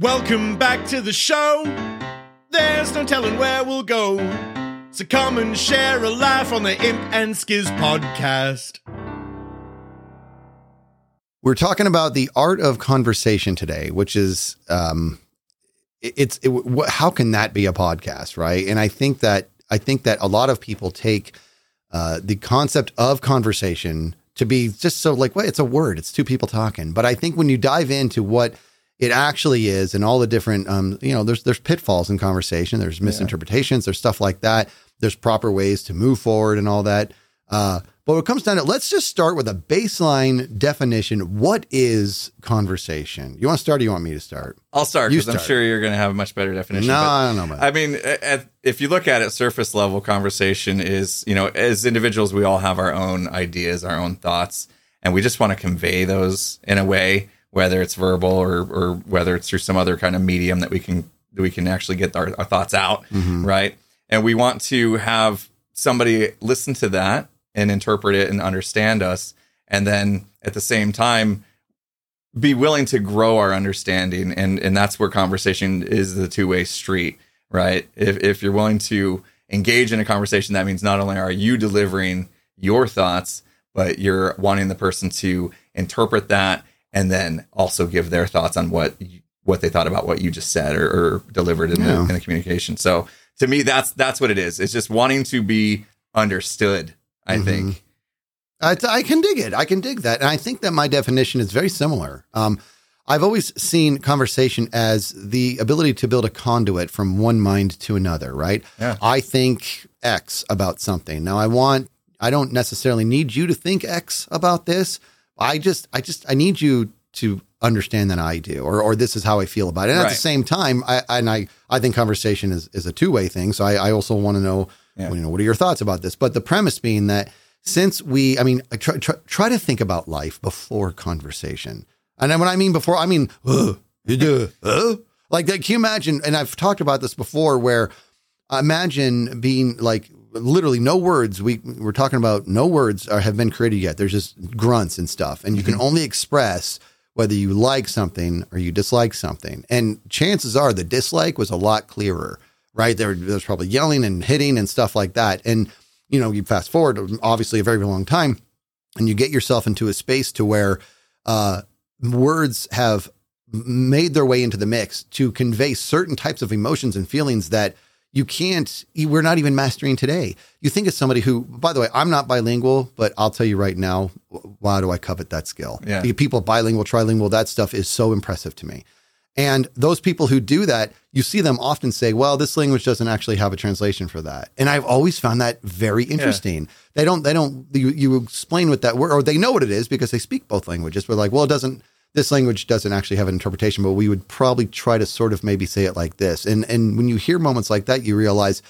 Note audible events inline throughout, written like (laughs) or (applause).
Welcome back to the show. There's no telling where we'll go. So come and share a laugh on the Imp and Skizz podcast. We're talking about the art of conversation today, which is um, it- it's it, how can that be a podcast, right? And I think that I think that a lot of people take uh, the concept of conversation to be just so like, well, it's a word, it's two people talking. But I think when you dive into what it actually is and all the different, um, you know, there's there's pitfalls in conversation, there's misinterpretations, there's stuff like that. There's proper ways to move forward and all that. Uh, but when it comes down to, let's just start with a baseline definition. What is conversation? You want to start, or you want me to start? I'll start because I'm sure you're going to have a much better definition. No, but- I don't know about I mean, at, if you look at it, surface level conversation is, you know, as individuals, we all have our own ideas, our own thoughts, and we just want to convey those in a way, whether it's verbal or, or whether it's through some other kind of medium that we can that we can actually get our, our thoughts out, Mm-hmm. right? And we want to have somebody listen to that and interpret it and understand us, and then at the same time be willing to grow our understanding and and that's where conversation is the two-way street right if if you're willing to engage in a conversation that means not only are you delivering your thoughts but you're wanting the person to interpret that and then also give their thoughts on what you, what they thought about what you just said or, or delivered in, Yeah. the, in the communication so to me that's that's what it is it's just wanting to be understood i Mhm. think I, I can dig it. I can dig that. And I think that my definition is very similar. Um, I've always seen conversation as the ability to build a conduit from one mind to another, right? Yeah. I think X about something. Now I want, I don't necessarily need you to think X about this. I just, I just, I need you to understand that I do, or, or this is how I feel about it. And at the same time, I, and I, I think conversation is, is a two way thing. So I, I also want to know, Yeah. you know, what are your thoughts about this? But the premise being that since we, I mean, I try, try, try to think about life before conversation. And then when I mean before, I mean, uh, uh, like, like, can you imagine? And I've talked about this before where imagine being like literally no words. We we're talking about no words are, have been created yet. There's just grunts and stuff, and you can only express whether you like something or you dislike something. And chances are the dislike was a lot clearer, right? There, there's probably yelling and hitting and stuff like that. And you know, you fast forward obviously a very long time, and you get yourself into a space to where uh, words have made their way into the mix to convey certain types of emotions and feelings that you can't we're not even mastering today. You think of somebody who by the way i'm not bilingual but i'll tell you right now why do i covet that skill? Yeah. People bilingual trilingual that stuff is so impressive to me. And those people who do that you see them often say well this language doesn't actually have a translation for that. And i've always found that very interesting. They don't they don't you, you explain what that word or they know what it is because they speak both languages but like well it doesn't this language doesn't actually have an interpretation, but we would probably try to sort of maybe say it like this. And and when you hear moments like that, you realize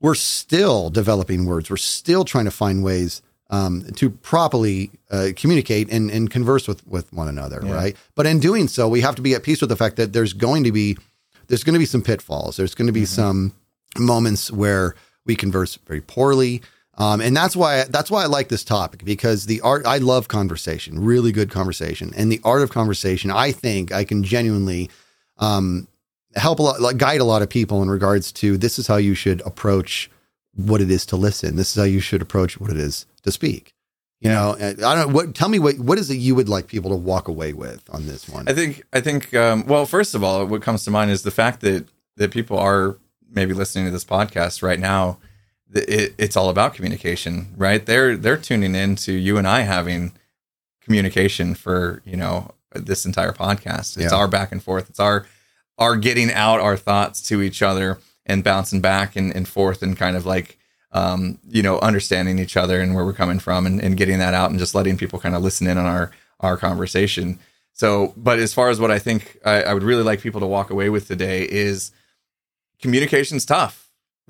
we're still developing words. We're still trying to find ways um, to properly uh, communicate and, and converse with with one another, right? But in doing so, we have to be at peace with the fact that there's going to be there's going to be some pitfalls. There's going to be some moments where we converse very poorly. Um, and that's why that's why I like this topic because the art I love conversation, really good conversation, and the art of conversation. I think I can genuinely um, help a lot, like, guide a lot of people in regards to this is how you should approach what it is to listen. This is how you should approach what it is to speak. You know, I don't. What? Tell me what what is it you would like people to walk away with on this one? I think I think um, well, first of all, what comes to mind is the fact that that people are maybe listening to this podcast right now. It, it's all about communication, right? They're they're tuning in to you and I having communication for you know this entire podcast. It's Yeah. our back and forth. It's our our getting out our thoughts to each other and bouncing back and, and forth and kind of like um, you know understanding each other and where we're coming from and, and getting that out and just letting people kind of listen in on our our conversation. So, but as far as what I think I, I would really like people to walk away with today is communication's tough,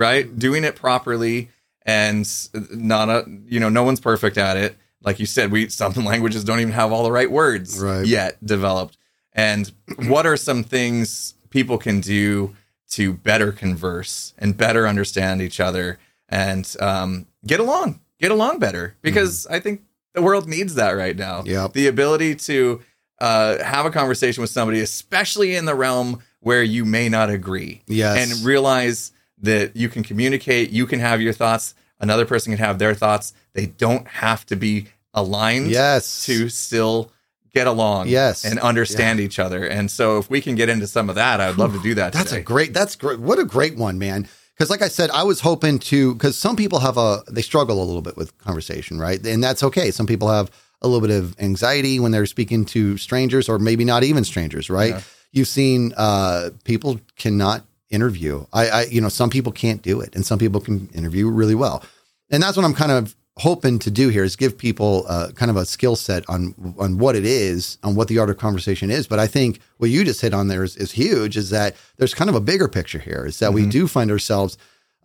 right? Doing it properly and not a, you know, no one's perfect at it. Like you said, we some (laughs) languages don't even have all the right words Right. yet developed. And what are some things people can do to better converse and better understand each other and um, get along, get along better? Because I think the world needs that right now. Yeah, The ability to uh, have a conversation with somebody, especially in the realm where you may not agree. Yes. And realize that you can communicate, you can have your thoughts, another person can have their thoughts. They don't have to be aligned Yes. to still get along Yes. and understand each other. And so if we can get into some of that, I'd love to do that That's today. a great. That's great. What a great one, man. Because like I said, I was hoping to. Because some people have a they struggle a little bit with conversation, right? And that's okay. Some people have a little bit of anxiety when they're speaking to strangers, or maybe not even strangers, right? Yeah. You've seen uh, people cannot interview. I, I, you know, some people can't do it, and some people can interview really well. And that's what I'm kind of hoping to do here is give people uh, kind of a skill set on on what it is, on what the art of conversation is. But I think what you just hit on there is, is huge. Is that there's kind of a bigger picture here. Is that we do find ourselves.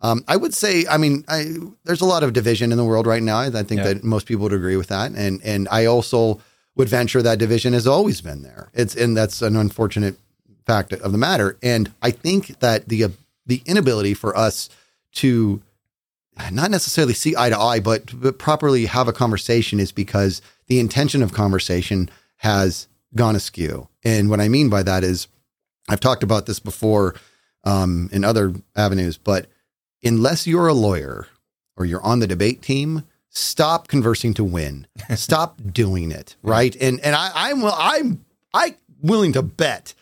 Um, I would say, I mean, I, there's a lot of division in the world right now. I think Yeah. that most people would agree with that, and and I also would venture that division has always been there. It's and that's an unfortunate fact of the matter. And I think that the uh, the inability for us to not necessarily see eye to eye, but, but properly have a conversation is because the intention of conversation has gone askew. And what I mean by that is, I've talked about this before um, in other avenues, but unless you're a lawyer or you're on the debate team, stop conversing to win. (laughs) Stop doing it, right? And and I, I'm will I'm I willing to bet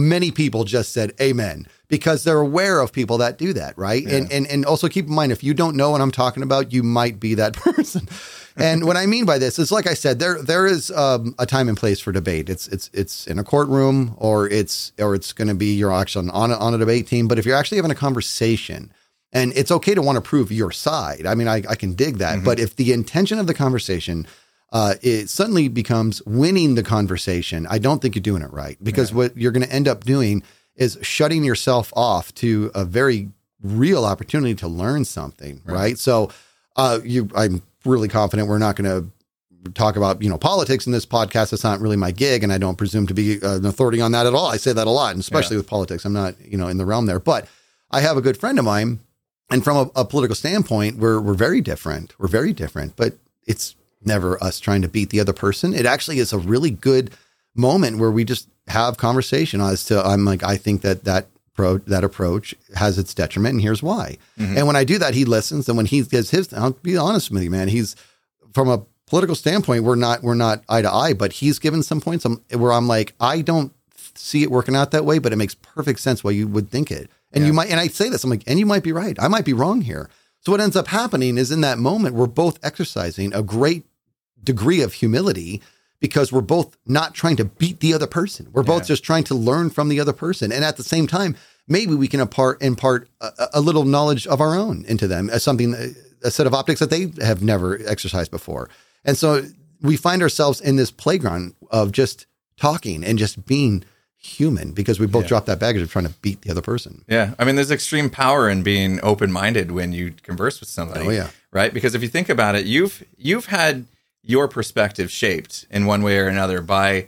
many people just said amen because they're aware of people that do that, right? And and and also keep in mind if you don't know what I'm talking about, you might be that (laughs) person. and what I mean by this is, like I said, there there is um, a time and place for debate. It's it's it's in a courtroom, or it's or it's going to be you're actually on a, on a debate team. But if you're actually having a conversation, and it's okay to want to prove your side. I mean, I, I can dig that. But if the intention of the conversation uh, it suddenly becomes winning the conversation, I don't think you're doing it right because what you're going to end up doing is shutting yourself off to a very real opportunity to learn something, right? So, uh, you, I'm really confident we're not going to talk about you know politics in this podcast. It's not really my gig, and I don't presume to be uh, an authority on that at all. I say that a lot, and especially with politics, I'm not you know in the realm there. But I have a good friend of mine, and from a, a political standpoint, we're we're very different. We're very different, but it's never us trying to beat the other person. It actually is a really good moment where we just have conversation as to I'm like I think that that pro that approach has its detriment and here's why. Mm-hmm. And when I do that, he listens. And when he gives his, I'll be honest with you, man, he's from a political standpoint, we're not we're not eye to eye, but he's given some points um, where I'm like I don't see it working out that way, but it makes perfect sense why you would think it. And you might, and I say this, I'm like, and you might be right. I might be wrong here. So what ends up happening is in that moment, we're both exercising a great degree of humility because we're both not trying to beat the other person. We're both Yeah. just trying to learn from the other person. And at the same time, maybe we can impart, impart a, a little knowledge of our own into them as something, a set of optics that they have never exercised before. And so we find ourselves in this playground of just talking and just being human because we both Yeah. dropped that baggage of trying to beat the other person. Yeah. I mean, there's extreme power in being open minded when you converse with somebody. Oh, yeah. Right. Because if you think about it, you've you've had your perspective shaped in one way or another by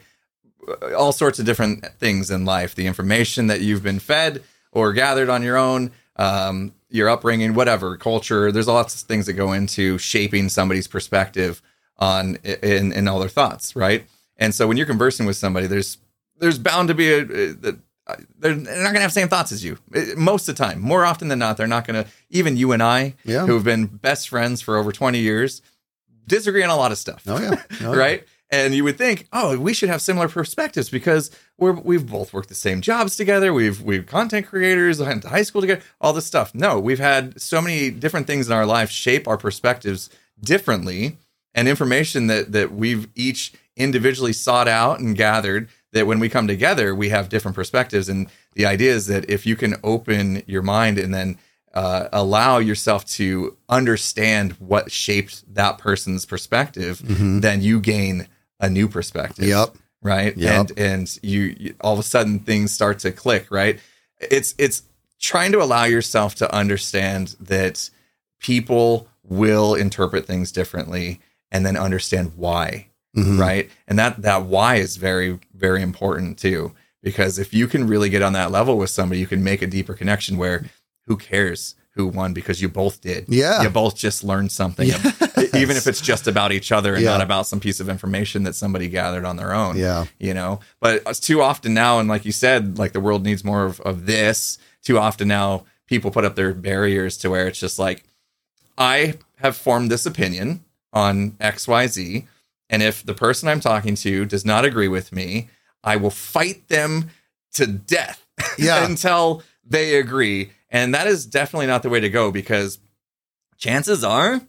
uh, all sorts of different things in life. The information that you've been fed or gathered on your own, um, your upbringing, whatever, culture. There's lots of things that go into shaping somebody's perspective on in in all their thoughts, right? And so when you're conversing with somebody, there's there's bound to be a, a, a they're, not going to have the same thoughts as you Eh, most of the time. More often than not, they're not going to. Even you and I, Yeah. who have been best friends for over 20 years, disagree on a lot of stuff. Oh, yeah. (laughs) Oh, yeah. right? And you would think, oh, we should have similar perspectives because we're we've both worked the same jobs together. We've we've content creators, went to high school together, all this stuff. No, we've had so many different things in our life shape our perspectives differently, and information that that we've each individually sought out and gathered. That when we come together, we have different perspectives. And the idea is that if you can open your mind and then uh, allow yourself to understand what shaped that person's perspective, then you gain a new perspective. Yep. Right. Yep. And and you, you all of a sudden things start to click. Right. It's it's trying to allow yourself to understand that people will interpret things differently and then understand why Mhm. right and that that why is very very important too because if you can really get on that level with somebody you can make a deeper connection where who cares who won because you both did Yeah. you both just learned something even if it's just about each other and Yeah. not about some piece of information that somebody gathered on their own. Yeah. You know, but it's too often now, and like you said, like the world needs more of, of this. Too often now, people put up their barriers to where it's just like, I have formed this opinion on XYZ. And if the person I'm talking to does not agree with me, I will fight them to death Yeah. (laughs) until they agree. And that is definitely not the way to go because chances are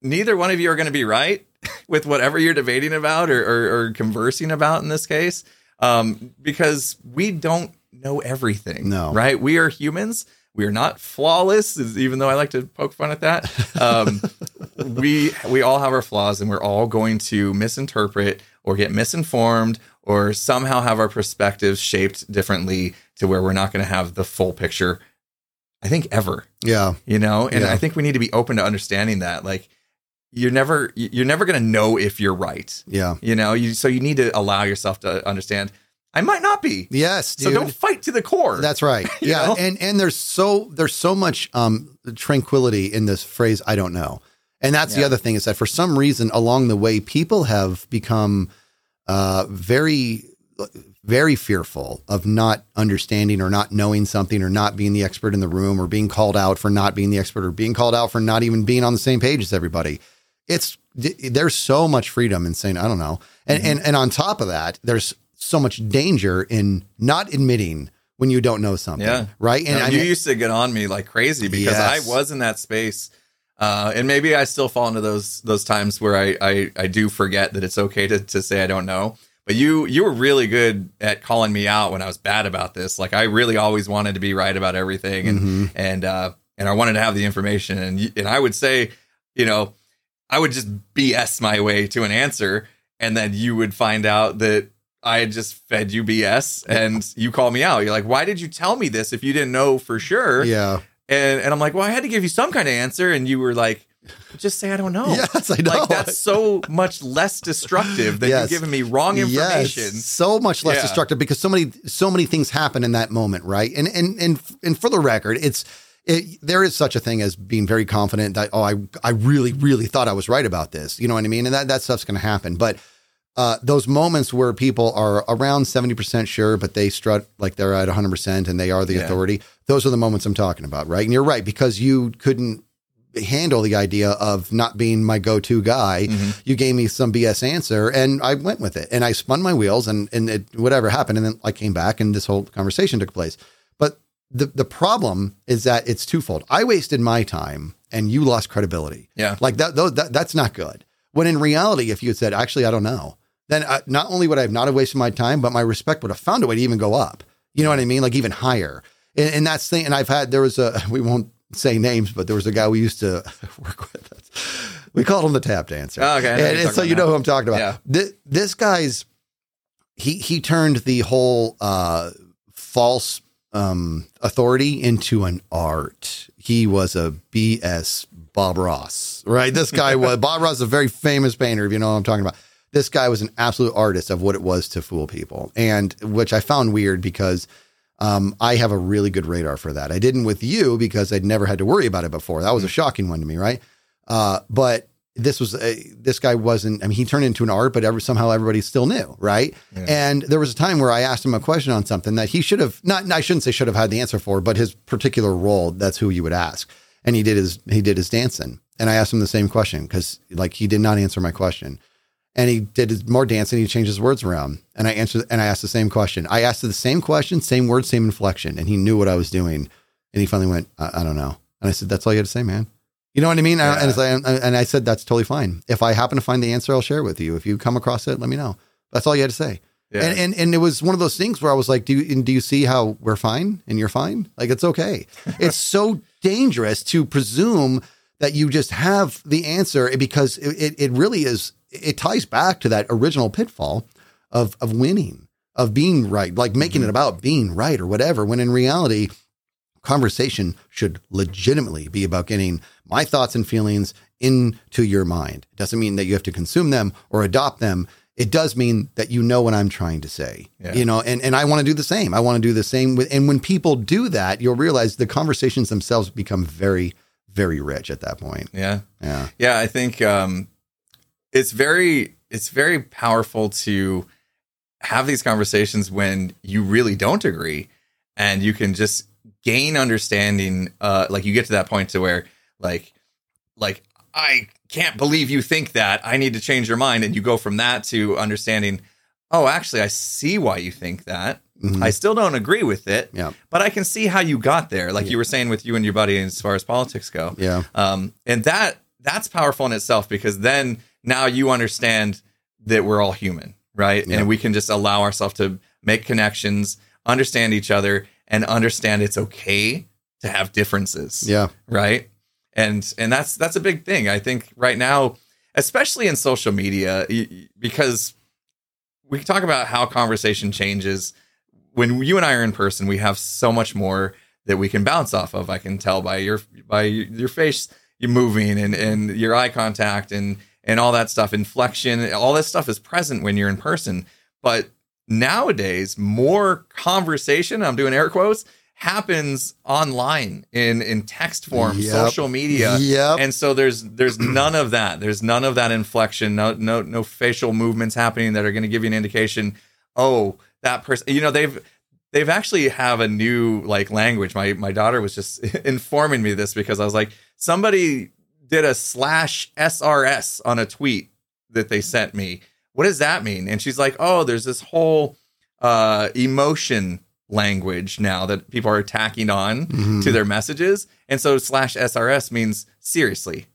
neither one of you are going to be right (laughs) with whatever you're debating about or, or, or conversing about in this case um, because we don't know everything. No. Right? We are humans. We are not flawless, even though I like to poke fun at that. Um, (laughs) we we all have our flaws, and we're all going to misinterpret or get misinformed or somehow have our perspectives shaped differently to where we're not going to have the full picture. I think ever, Yeah. you know, and Yeah. I think we need to be open to understanding that. Like, you're never you're never going to know if you're right. Yeah. You know, you so you need to allow yourself to understand. I might not be. Yes, So don't fight to the core. That's right. (laughs) Yeah, know? and and there's so there's so much um tranquility in this phrase I don't know. And that's the other thing is that for some reason along the way people have become uh very very fearful of not understanding or not knowing something or not being the expert in the room or being called out for not being the expert or being called out for not even being on the same page as everybody. It's there's so much freedom in saying I don't know. And and and on top of that, there's so much danger in not admitting when you don't know something. Yeah. Right. And I you used to get on me like crazy because Yes. I was in that space. Uh, and maybe I still fall into those those times where I, I I do forget that it's okay to to say I don't know. But you you were really good at calling me out when I was bad about this. Like I really always wanted to be right about everything, and Mhm. and uh, and I wanted to have the information. And and I would say, you know, I would just BS my way to an answer, and then you would find out that I had just fed you BS, and you call me out. You're like, why did you tell me this if you didn't know for sure? yeah. And and I'm like, well, I had to give you some kind of answer, and you were like, just say I don't know. (laughs) Yes, I know. Like that's so much less destructive than Yes. you giving me wrong information. Yes, so much less Yeah. destructive because so many so many things happen in that moment, right? And and and and for the record, it's it, there is such a thing as being very confident that oh I I really really thought I was right about this, you know what I mean? And that that stuff's going to happen, but. Uh, those moments where people are around 70% sure, but they strut like they're at 100% and they are the Yeah. authority. Those are the moments I'm talking about, right? And you're right, because you couldn't handle the idea of not being my go-to guy. Mhm. You gave me some BS answer and I went with it and I spun my wheels and, and it, whatever happened. And then I came back and this whole conversation took place. But the, the problem is that it's twofold. I wasted my time and you lost credibility. Yeah. Like that, that that's not good. When in reality, if you had said, actually, I don't know, then I, not only would I have not have wasted my time, but my respect would have found a way to even go up. You know what I mean? Like even higher. And, and that's the thing. And I've had, there was a, (laughs) we won't say names, but there was a guy we used to (laughs) work with. We called him the tap dancer. Oh, okay, And, and so you know now. who I'm talking about. Yeah. This, this guy's, he, he turned the whole, uh, false, um, authority into an art. He was a BS Bob Ross, right? This guy was, Bob Ross is a very famous painter, if you know what I'm talking about this guy was an absolute artist of what it was to fool people, and which I found weird because um, I have a really good radar for that. I didn't with you because I'd never had to worry about it before. That was a shocking one to me, right? Uh, but this was a, this guy wasn't. I mean, he turned into an art, but every, somehow everybody still knew, right? Yeah. And there was a time where I asked him a question on something that he should have not. I shouldn't say should have had the answer for, but his particular role. That's who you would ask, and he did his he did his dancing, and I asked him the same question because like he did not answer my question and he did more dancing. He changed his words around, and I answered and I asked the same question. I asked the same question, same words, same inflection, and he knew what I was doing. And he finally went, "I, I don't know." And I said, "That's all you had to say, man." You know what I mean? Yeah. And, like, and I said, "That's totally fine. If I happen to find the answer, I'll share it with you. If you come across it, let me know." That's all you had to say. Yeah. And, and and it was one of those things where I was like, "Do you and do you see how we're fine and you're fine? Like it's okay." (laughs) it's so dangerous to presume that you just have the answer because it, it, it really is. It ties back to that original pitfall of of winning, of being right, like making it about being right or whatever. When in reality, conversation should legitimately be about getting my thoughts and feelings into your mind. It doesn't mean that you have to consume them or adopt them. It does mean that you know what I'm trying to say. Yeah. You know, and, and I want to do the same. I want to do the same with and when people do that, you'll realize the conversations themselves become very, very rich at that point. Yeah. Yeah. Yeah, I think um, it's very it's very powerful to have these conversations when you really don't agree, and you can just gain understanding. Uh, like you get to that point to where like like I can't believe you think that. I need to change your mind, and you go from that to understanding. Oh, actually, I see why you think that. Mhm. I still don't agree with it, Yeah. but I can see how you got there. Like you were saying with you and your buddy, as far as politics go Yeah. um, and that that's powerful in itself because then now you understand that we're all human right Yeah. and we can just allow ourselves to make connections understand each other and understand it's okay to have differences Yeah. right and and that's that's a big thing i think right now especially in social media because we talk about how conversation changes when you and i are in person we have so much more that we can bounce off of i can tell by your by your face you moving and and your eye contact and and all that stuff inflection all this stuff is present when you're in person. But nowadays more conversation i'm doing air quotes happens online in in text form Yep. social media. Yep. and so there's there's (clears throat) none of that. There's none of that inflection. No no no facial movements happening that are going to give you an indication oh that person you know they've they've actually have a new like language. My my daughter was just (laughs) informing me this because i was like somebody did a slash srs on a tweet that they sent me what does that mean and she's like oh there's this whole uh emotion language now that people are tacking on Mhm. to their messages and so slash srs means seriously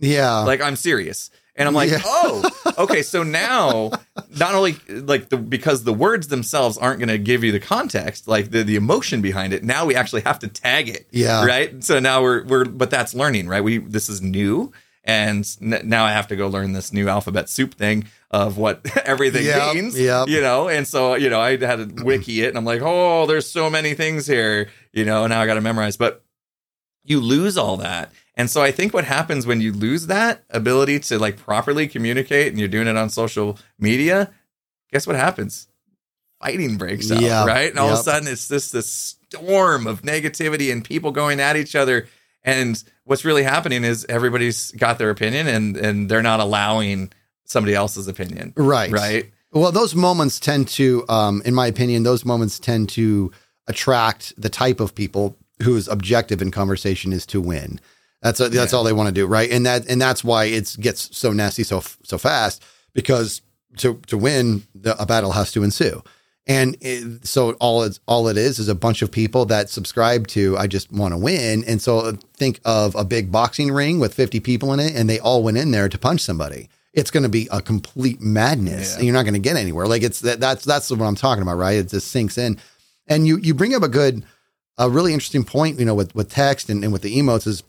Yeah. like I'm serious. And I'm like, Yeah. oh, okay. So now, not only like the because the words themselves aren't going to give you the context, like the the emotion behind it. Now we actually have to tag it, Yeah. right? So now we're we're but that's learning, right? We this is new, and n- now I have to go learn this new alphabet soup thing of what (laughs) everything Yep, means, Yeah. you know. And so you know, I had to wiki it, and I'm like, oh, there's so many things here, you know. Now I got to memorize, but you lose all that. And so I think what happens when you lose that ability to like properly communicate and you're doing it on social media, guess what happens? Fighting breaks out, Yeah. right? And all of a sudden it's just this storm of negativity and people going at each other. And what's really happening is everybody's got their opinion and and they're not allowing somebody else's opinion. right. Right. Well, those moments tend to, um, in my opinion, those moments tend to attract the type of people whose objective in conversation is to win. That's that's Yeah. all they want to do, right? And that and that's why it gets so nasty so so fast because to to win, the, a battle has to ensue. And it, so all it's all it is is a bunch of people that subscribe to I just want to win. And so uh, think of a big boxing ring with 50 people in it and they all went in there to punch somebody. It's going to be a complete madness. Yeah. And you're not going to get anywhere. Like it's that that's that's what I'm talking about, right? It just sinks in. And you you bring up a good a really interesting point, you know, with with text and, and with the emotes is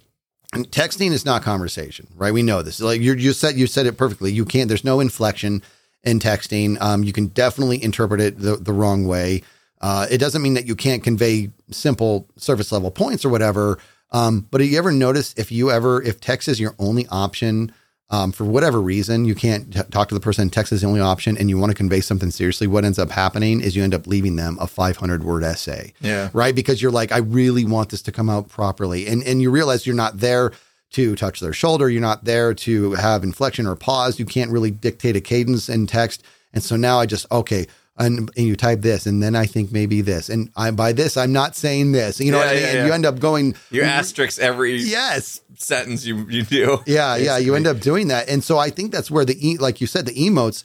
texting is not conversation, right? We know this. Like you you said you said it perfectly. You can't. There's no inflection in texting. Um, you can definitely interpret it the, the wrong way. Uh, it doesn't mean that you can't convey simple surface level points or whatever. Um, but have you ever noticed if you ever if text is your only option um, for whatever reason you can't t- talk to the person text is the only option and you want to convey something seriously what ends up happening is you end up leaving them a 500 word essay Yeah. right? Because you're like, I really want this to come out properly. And and you realize you're not there to touch their shoulder, you're not there to have inflection or pause. You can't really dictate a cadence in text. And so now I just okay, and, and you type this, and then I think maybe this, and I by this I'm not saying this. You know Yeah, what I mean? yeah, you end up going You asterisk every yes, sentence you, you do. yeah, yeah. You end up doing that, and so I think that's where the e- like you said, the emotes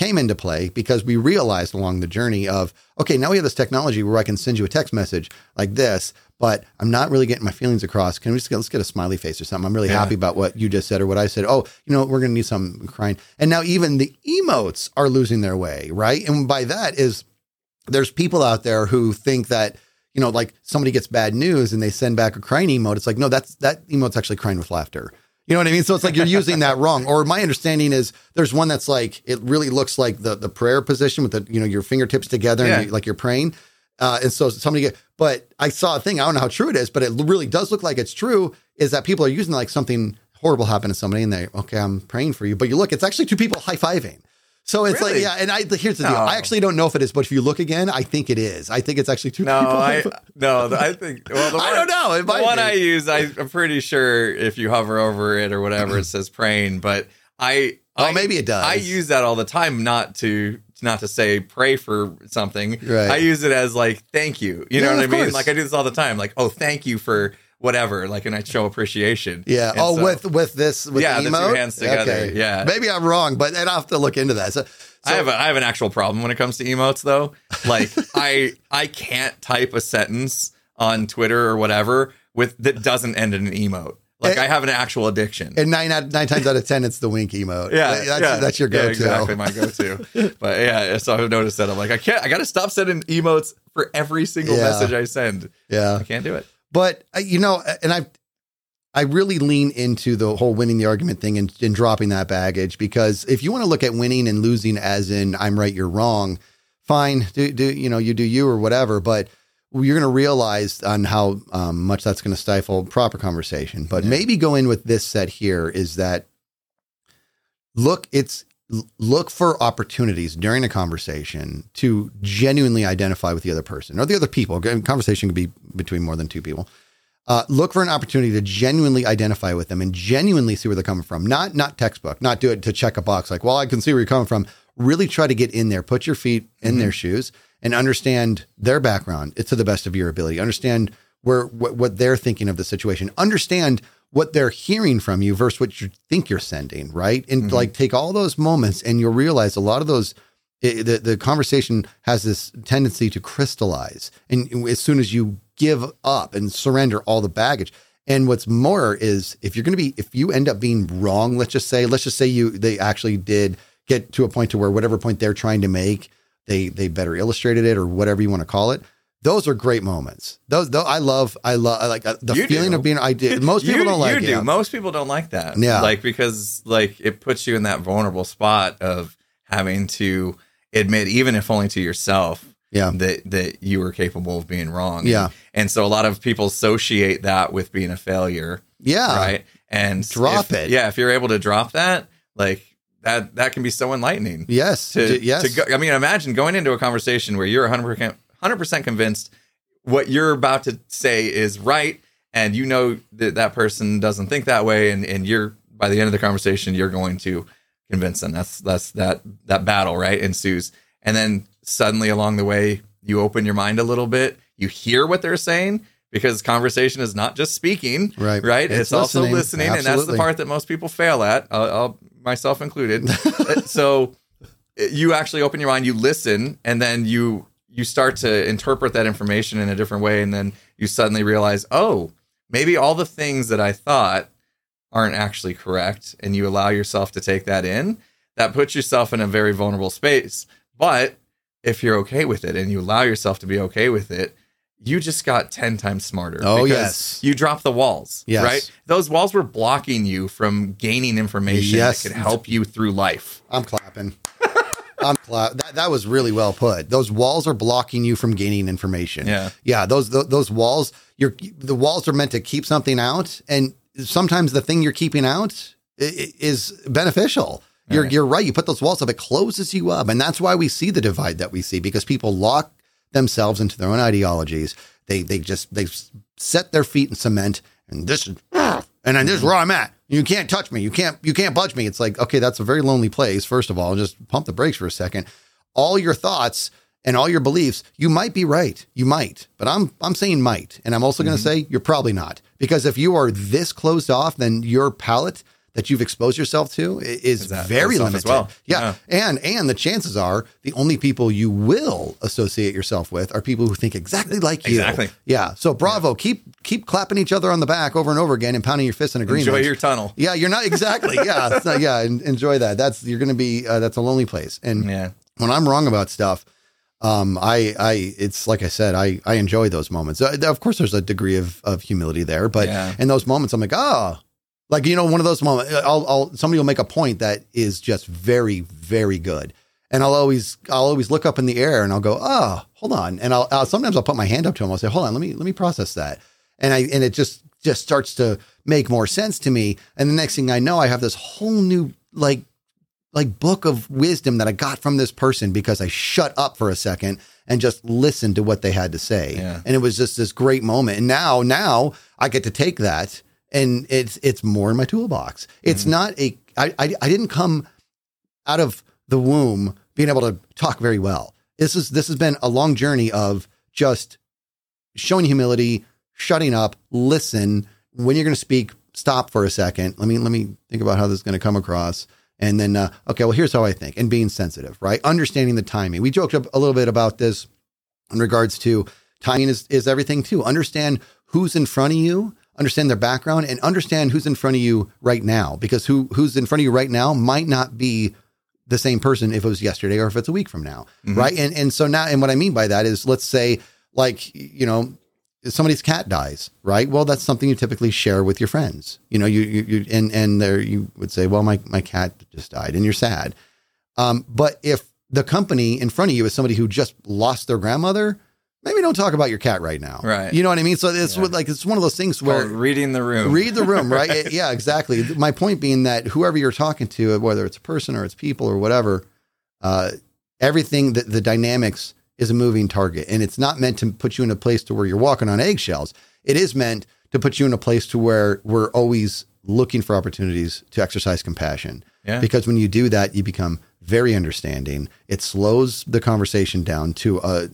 came into play because we realized along the journey of okay, now we have this technology where I can send you a text message like this, but I'm not really getting my feelings across. Can we just get, let's get a smiley face or something? I'm really Yeah. happy about what you just said or what I said. Oh, you know, we're going to need some crying, and now even the emotes are losing their way, right? And by that is there's people out there who think that you know like somebody gets bad news and they send back a crying emote it's like no that's that emote's actually crying with laughter you know what i mean? So it's like you're using that wrong. Or my understanding is there's one that's like it really looks like the the prayer position with the you know your fingertips together Yeah. and you, like you're praying. Uh, and so somebody get but i saw a thing i don't know how true it is but it really does look like it's true is that people are using like something horrible happened to somebody and they okay i'm praying for you. But you look it's actually two people high-fiving So it's Really? like, yeah, and I here's the deal. No. I oh. actually don't know if it is, but if you look again, I think it is. I think it's actually two No, people. I (laughs) no. I think. Well, the (laughs) I don't know. It The one be. I use, I, I'm pretty sure if you hover over it or whatever, it says praying. But I, Oh, I- maybe it does. I use that all the time, not to not to say pray for something. Right. I use it as like thank you. You know what I mean? course. Like I do this all the time. Like oh, thank you for whatever. Like and I show appreciation. Yeah. And oh, so- with with this with Yeah, the the two hands together. Yeah. Maybe I'm wrong, but I'd have to look into that. So, I have a, I have an actual problem when it comes to emotes though. Like (laughs) I I can't type a sentence on Twitter or whatever with that doesn't end in an emote. Like Eh, I have an actual addiction. and nine out nine times out of ten, it's the wink emote. yeah, that's yeah, that's your go-to. exactly my go-to. but yeah, so I've noticed that I'm like I can't. I got to stop sending emotes for every single Yeah. message I send. Yeah. I can't do it. But uh, you know, and I, I really lean into the whole winning the argument thing and, and dropping that baggage because if you want to look at winning and losing as in I'm right, you're wrong, fine, do do you know you do you or whatever, but you're going to realize on how um, much that's going to stifle proper conversation. But Yeah. maybe go in with this set here is that look, it's look for opportunities during a conversation to genuinely identify with the other person or the other people. Conversation could be between more than two people. Uh, look for an opportunity to genuinely identify with them and genuinely see where they're coming from. Not not textbook. Not do it to check a box. Like, well, I can see where you're coming from. Really try to get in there. Put your feet in their shoes and understand their background. It's to the best of your ability. Understand where what, what they're thinking of the situation. Understand what they're hearing from you versus what you think you're sending. Right, and mm-hmm. like take all those moments, and you'll realize a lot of those it, the the conversation has this tendency to crystallize, and as soon as you give up and surrender all the baggage, and what's more is if you're going to be if you end up being wrong, let's just say let's just say you they actually did get to a point to where whatever point they're trying to make, they they better illustrated it or whatever you want to call it. Those are great moments. Those, those I love. I love I like uh, the You feeling do. of being. I did. (laughs) Most people you, don't like you it. do. Most people don't like that. Yeah. Like because like it puts you in that vulnerable spot of having to admit, even if only to yourself, Yeah. that that you were capable of being wrong. Yeah. And so a lot of people associate that with being a failure. Yeah. right. And Drop if- it. Yeah. If you're able to drop that, like that, that can be so enlightening. Yes. To, yes. to go, I mean, imagine going into a conversation where you're 100%, 100% convinced what you're about to say is right. And you know that that person doesn't think that way. And, and you're, by the end of the conversation, you're going to convince them. That's, that's that, that battle, right? Ensues. And then suddenly along the way, you open your mind a little bit. You hear what they're saying because conversation is not just speaking, Right. Right. It's It's, also listening. listening, and that's the part that most people fail at. I'll, I'll myself included. Uh, (laughs) so you actually open your mind, you listen, and then you you start to interpret that information in a different way, and then you suddenly realize, oh, maybe all the things that I thought aren't actually correct, and you allow yourself to take that in. That puts yourself in a very vulnerable space. But if you're okay with it and you allow yourself to be okay with it, you just got 10 times smarter. Oh, yes. You dropped the walls, Yes. right? Those walls were blocking you from gaining information Yes. that could help you through life. I'm clapping. I'm. That, that was really well put. Those walls are blocking you from gaining information. Yeah. yeah. Those those, those walls. You're the walls are meant to keep something out, and sometimes the thing you're keeping out is beneficial. You're Right. you're right. You put those walls up, it closes you up, and that's why we see the divide that we see because people lock themselves into their own ideologies. They they just they set their feet in cement, and this is and then this is mm-hmm. where I'm at. You can't touch me. You can't you can't budge me. It's like okay, that's a very lonely place. First of all, just pump the brakes for a second. All your thoughts and all your beliefs, you might be right. You might, but I'm I'm saying might, and I'm also going to mm-hmm. say you're probably not because if you are this closed off, then your palate that you've exposed yourself to is, very limited. well. Yeah. and and the chances are the only people you will associate yourself with are people who think exactly like you. Exactly. Yeah. So bravo. Keep keep clapping each other on the back over and over again and pounding your fists in agreement. Enjoy your tunnel. Yeah, you're not exactly. Yeah, (laughs) not- yeah. Enjoy that. That's you're going to be. Uh, that's a lonely place. And Yeah. when I'm wrong about stuff, um, I, I, it's like I said, I, I enjoy those moments. Uh, of course, there's a degree of of humility there, but Yeah. in those moments, I'm like, oh, like you know, one of those moments. I'll, I'll somebody will make a point that is just very, very good, and I'll always, I'll always look up in the air and I'll go, oh, hold on, and I'll, I'll sometimes I'll put my hand up to him. I'll say, hold on, let me, let me process that, and I, and it just, just starts to make more sense to me, and the next thing I know, I have this whole new like like book of wisdom that I got from this person because I shut up for a second and just listened to what they had to say. Yeah. And it was just this great moment. And now, now I get to take that and it's it's more in my toolbox. It's not a I, I I didn't come out of the womb being able to talk very well. This is this has been a long journey of just showing humility, shutting up, listen. When you're going to speak, stop for a second. Let me let me think about how this is going to come across. And then, uh, okay, well, here's how I think, and being sensitive, right? Understanding the timing. We joked a little bit about this in regards to timing is, is everything too. Understand who's in front of you, understand their background, and understand who's in front of you right now. Because who who's in front of you right now might not be the same person if it was yesterday or if it's a week from now, right? And and so now, and what I mean by that is, let's say, like you know, somebody's cat dies, right? Well, that's something you typically share with your friends. You know, you you, you and and there you would say, well, my my cat just died, and you're sad. Um, but if the company in front of you is somebody who just lost their grandmother, maybe don't talk about your cat right now. Right. You know what I mean? So it's what, like it's one of those things where Called reading the room. read the room, right? (laughs) It- yeah, exactly. My point being that whoever you're talking to, whether it's a person or it's people or whatever, uh, everything that the dynamics is a moving target, and it's not meant to put you in a place to where you're walking on eggshells. It is meant to put you in a place to where we're always looking for opportunities to exercise compassion. Yeah. Because when you do that, you become very understanding. It slows the conversation down to a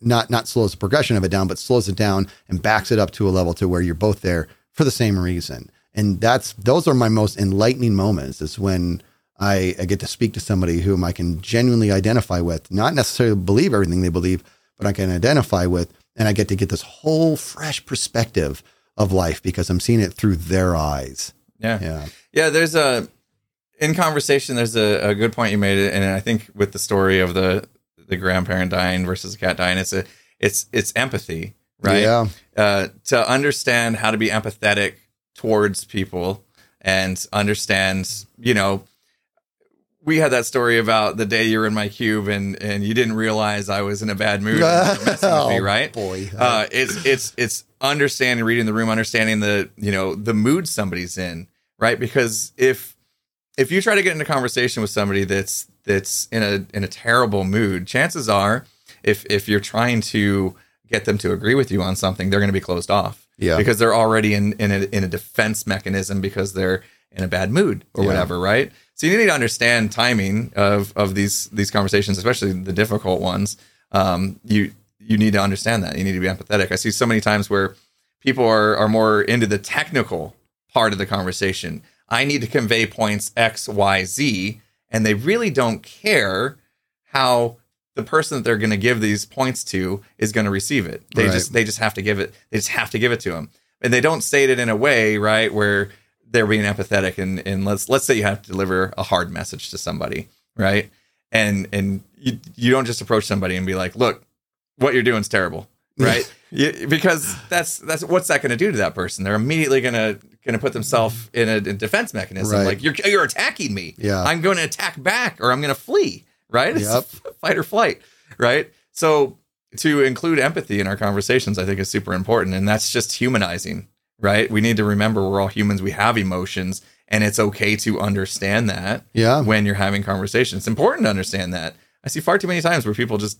not not slows the progression of it down, but slows it down and backs it up to a level to where you're both there for the same reason. And that's those are my most enlightening moments. Is when I, I get to speak to somebody whom I can genuinely identify with, not necessarily believe everything they believe, but I can identify with, and I get to get this whole fresh perspective of life because I'm seeing it through their eyes. Yeah. Yeah. Yeah, there's a in conversation. There's a, a good point you made, and I think with the story of the the grandparent dying versus the cat dying, it's a it's it's empathy, right? Yeah. Uh, to understand how to be empathetic towards people and understand, you know, we had that story about the day you were in my cube and and you didn't realize I was in a bad mood, and messing with me, (laughs) Oh, right? boy. uh, it's it's it's understanding, reading the room, understanding the you know the mood somebody's in, right? Because if if you try to get into conversation with somebody that's that's in a in a terrible mood, chances are, if if you're trying to get them to agree with you on something, they're going to be closed off, Yeah. because they're already in in a, in a defense mechanism because they're in a bad mood or Yeah. whatever, right? So you need to understand timing of of these these conversations, especially the difficult ones. Um, you you need to understand that. You need to be empathetic. I see so many times where people are are more into the technical part of the conversation. I need to convey points X, Y, Z, and they really don't care how the person that they're going to give these points to is going to receive it. They Right. just they just have to give it. They just have to give it to them, and they don't state it in a way right where they're being empathetic. And and let's let's say you have to deliver a hard message to somebody, right? And and you you don't just approach somebody and be like, look, what you're doing is terrible, right? You- because that's that's what's that going to do to that person? They're immediately going to going to put themselves in a, a defense mechanism, Right. like you're you're attacking me. Yeah. I'm going to attack back, or I'm going to flee. Right? It's Yep. (laughs) fight or flight. Right? So to include empathy in our conversations, I think is super important, and that's just humanizing. Right? We need to remember we're all humans. We have emotions, and it's okay to understand that Yeah. when you're having conversations. It's important to understand that. I see far too many times where people just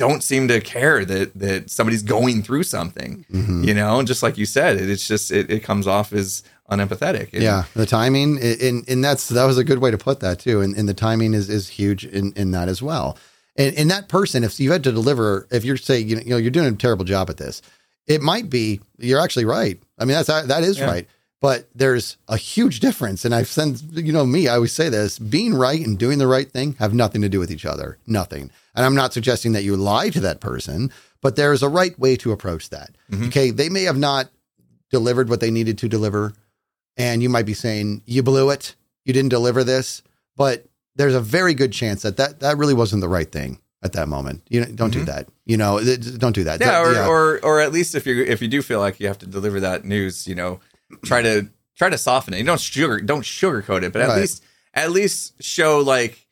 don't seem to care that that somebody's going through something. Mhm. You know, and just like you said, it, it's just it, it comes off as unempathetic. Yeah, the timing, and and that's that was a good way to put that too. And, and the timing is is huge in, in that as well. And and that person, if you had to deliver, if you're saying you know, you know you're doing a terrible job at this, it might be you're actually right. I mean that's that is Yeah. right. But there's a huge difference, and I've sent you know me. I always say this: being right and doing the right thing have nothing to do with each other. Nothing. And I'm not suggesting that you lie to that person, but there's a right way to approach that. Mhm. Okay, they may have not delivered what they needed to deliver and you might be saying you blew it you didn't deliver this but there's a very good chance that that, that really wasn't the right thing at that moment you know, don't do Mhm. that you know don't do that yeah, That- or, or or at least if you if you do feel like you have to deliver that news, you know, try to try to soften it. You don't sugar don't sugarcoat it, but at Right. least at least show like,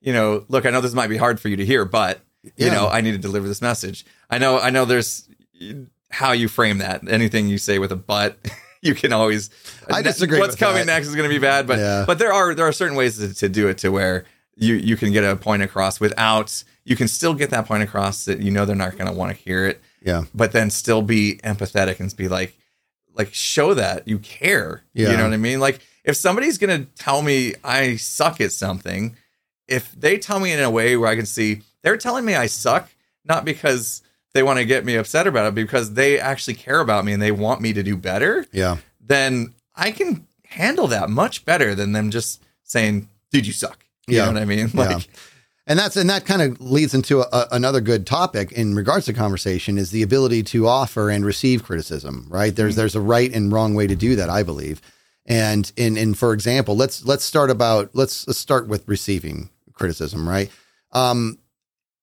you know, look, I know this might be hard for you to hear, but you Yeah. know, I need to deliver this message. I know I know there's how you frame that. Anything you say with a but, (laughs) you can always. I disagree What's coming that. next is going to be bad, but Yeah. but there are there are certain ways to, to do it to where you you can get a point across without you can still get that point across that you know they're not going to want to hear it, Yeah. but then still be empathetic and be like like show that you care. Yeah. You know what I mean? Like if somebody's to tell me I suck at something, if they tell me in a way where I can see they're telling me I suck, not because they want to get me upset about it, because they actually care about me and they want me to do better, Yeah. then I can handle that much better than them just saying, dude, you suck. You Yeah. know what I mean? (laughs) Yeah. And that's and that kind of leads into a, another good topic in regards to conversation is the ability to offer and receive criticism. Right there's there's a right and wrong way to do that, I believe. And in in for example, let's let's start about let's, let's start with receiving criticism. Right. Um,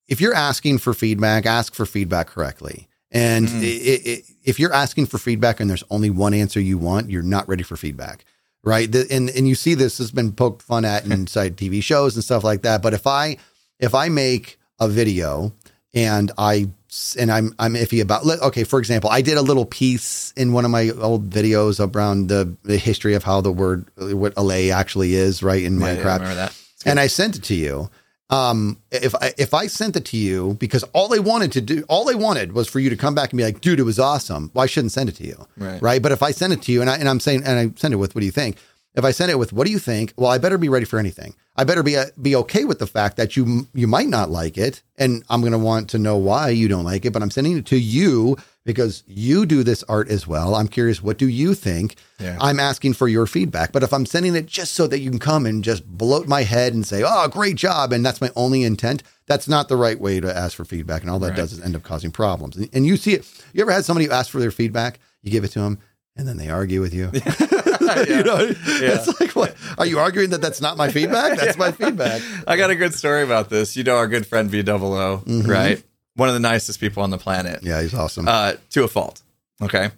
if you're asking for feedback, ask for feedback correctly. And Mm. i i if you're asking for feedback and there's only one answer you want, you're not ready for feedback right? The, and and you see this has been poked fun at inside (laughs) TV shows and stuff like that. But if I if I make a video and I and I'm I'm iffy about okay, for example, I did a little piece in one of my old videos around the, the history of how the word what allay actually is, right in yeah, yeah, I Minecraft remember that. and I sent it to you. Um, if I if I sent it to you because all they wanted to do, all they wanted was for you to come back and be like, "Dude, it was awesome." Well, I shouldn't send it to you, Right. But if I send it to you and I and I'm saying and I send it with, "What do you think?" If I send it with, "What do you think?" Well, I better be ready for anything. I better be uh, be okay with the fact that you you might not like it, and I'm going to want to know why you don't like it. But I'm sending it to you because you do this art as well. I'm curious, what do you think? Yeah. I'm asking for your feedback. But if I'm sending it just so that you can come and just bloat my head and say, "Oh, great job," and that's my only intent, that's not the right way to ask for feedback. And all that Right. does is end up causing problems. And, and you see it. You ever had somebody who asked for their feedback? You give it to them, and then they argue with you. (laughs) (laughs) you know, it's like, what? Are you arguing that that's not my feedback? That's my (laughs) feedback. I got a good story about this. You know our good friend B Double O, right? One of the nicest people on the planet. Mm-hmm. Yeah, he's awesome. Uh, to a fault. Okay.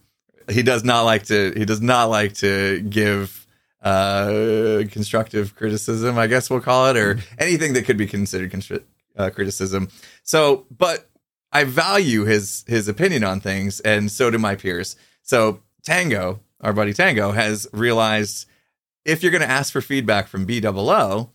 He does not like to he does not like to give uh constructive criticism, I guess we'll call it, or anything that could be considered constri- uh, criticism. So, but I value his his opinion on things, and so do my peers. So Tango, our buddy Tango, has realized if you're going to ask for feedback from B double O,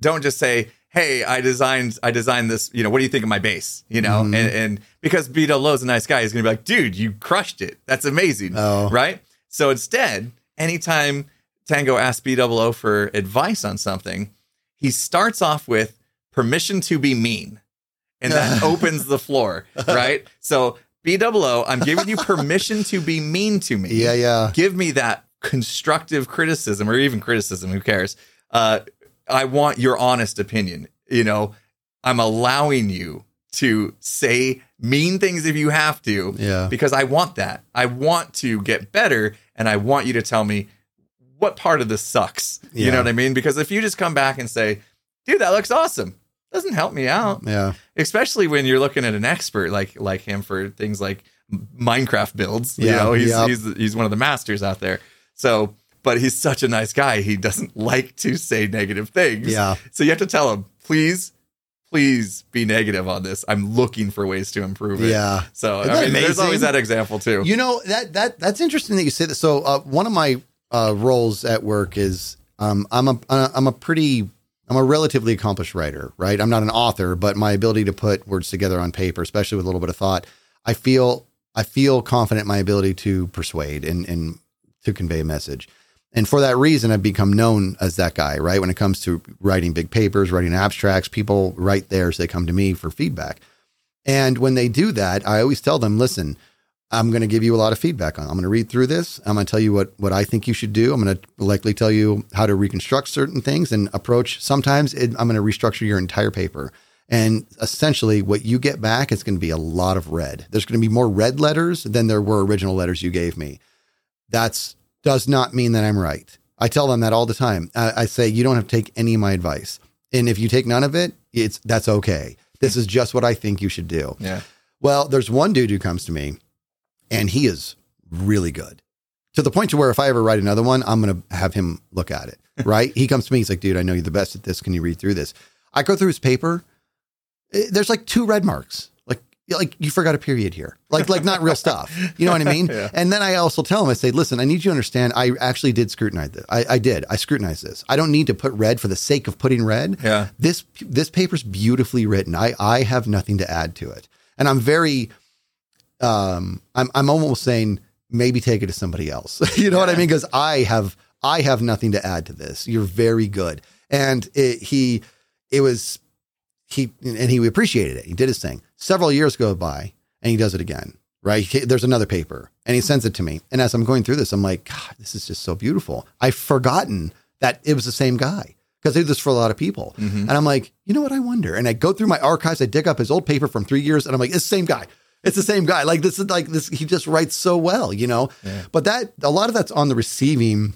don't just say, "Hey, I designed I designed this. You know, what do you think of my base?" You know, Mhm. and and because B double O is a nice guy, he's going to be like, "Dude, you crushed it. That's amazing." Oh. right? So instead, anytime Tango asks B double O for advice on something, he starts off with permission to be mean. And that (laughs) opens the floor, right? So B double O, I'm giving you permission to be mean to me. yeah, yeah. Give me that constructive criticism or even criticism, who cares? Uh, I want your honest opinion. You know, I'm allowing you to say mean things if you have to Yeah. because I want that. I want to get better and I want you to tell me what part of this sucks. You know what I mean? Because if you just come back and say, dude, that looks awesome, doesn't help me out. Yeah. Especially when you're looking at an expert like like him for things like Minecraft builds. You Yeah, know, he's he's he's one of the masters out there. So but he's such a nice guy. He doesn't (laughs) like to say negative things. Yeah. So you have to tell him, please, please be negative on this. I'm looking for ways to improve it. Yeah. So I mean, there's amazing? always that example too. You know that that that's interesting that you say that. So uh, one of my uh, roles at work is um, I'm a uh, I'm a pretty I'm a relatively accomplished writer, right? I'm not an author, but my ability to put words together on paper, especially with a little bit of thought, I feel I feel confident my ability to persuade and and to convey a message. And for that reason, I've become known as that guy, right? When it comes to writing big papers, writing abstracts, people write theirs, they come to me for feedback. And when they do that, I always tell them, listen, I'm going to give you a lot of feedback on. I'm going to read through this. I'm going to tell you what what I think you should do. I'm going to likely tell you how to reconstruct certain things and approach. Sometimes it, I'm going to restructure your entire paper. And essentially, what you get back is going to be a lot of red. There's going to be more red letters than there were original letters you gave me. That's does not mean that I'm right. I tell them that all the time. I, I say you don't have to take any of my advice, and if you take none of it, it's that's okay. This is just what I think you should do. yeah. Well, there's one dude who comes to me and he is really good to the point to where if I ever write another one, I'm going to have him look at it. (laughs) Right. he comes to me. He's like, dude, I know you're the best at this. Can you read through this? I go through his paper. Eh, There's like two red marks. Like like you forgot a period here, like like not real stuff. You know what I mean? (laughs) And then I also tell him, I say, listen, I need you to understand. I actually did scrutinize this. I, I did. I scrutinized this. I don't need to put red for the sake of putting red. Yeah. This this paper's beautifully written. I I have nothing to add to it, and I'm very, um, I'm I'm almost saying maybe take it to somebody else. (laughs) you know what I mean? Because I have I have nothing to add to this. You're very good, and it, he it was he and he appreciated it. He did his thing. Several years go by, and he does it again. Right? He- There's another paper, and he sends it to me. And as I'm going through this, I'm like, God, this is just so beautiful. I've forgotten that it was the same guy because I do this for a lot of people. And I'm like, you know what? I wonder. And I go through my archives. I dig up his old paper from three years, and I'm like, it's the same guy. It's the same guy. Like this is like this. He just writes so well, you know. But that a lot of that's on the receiving.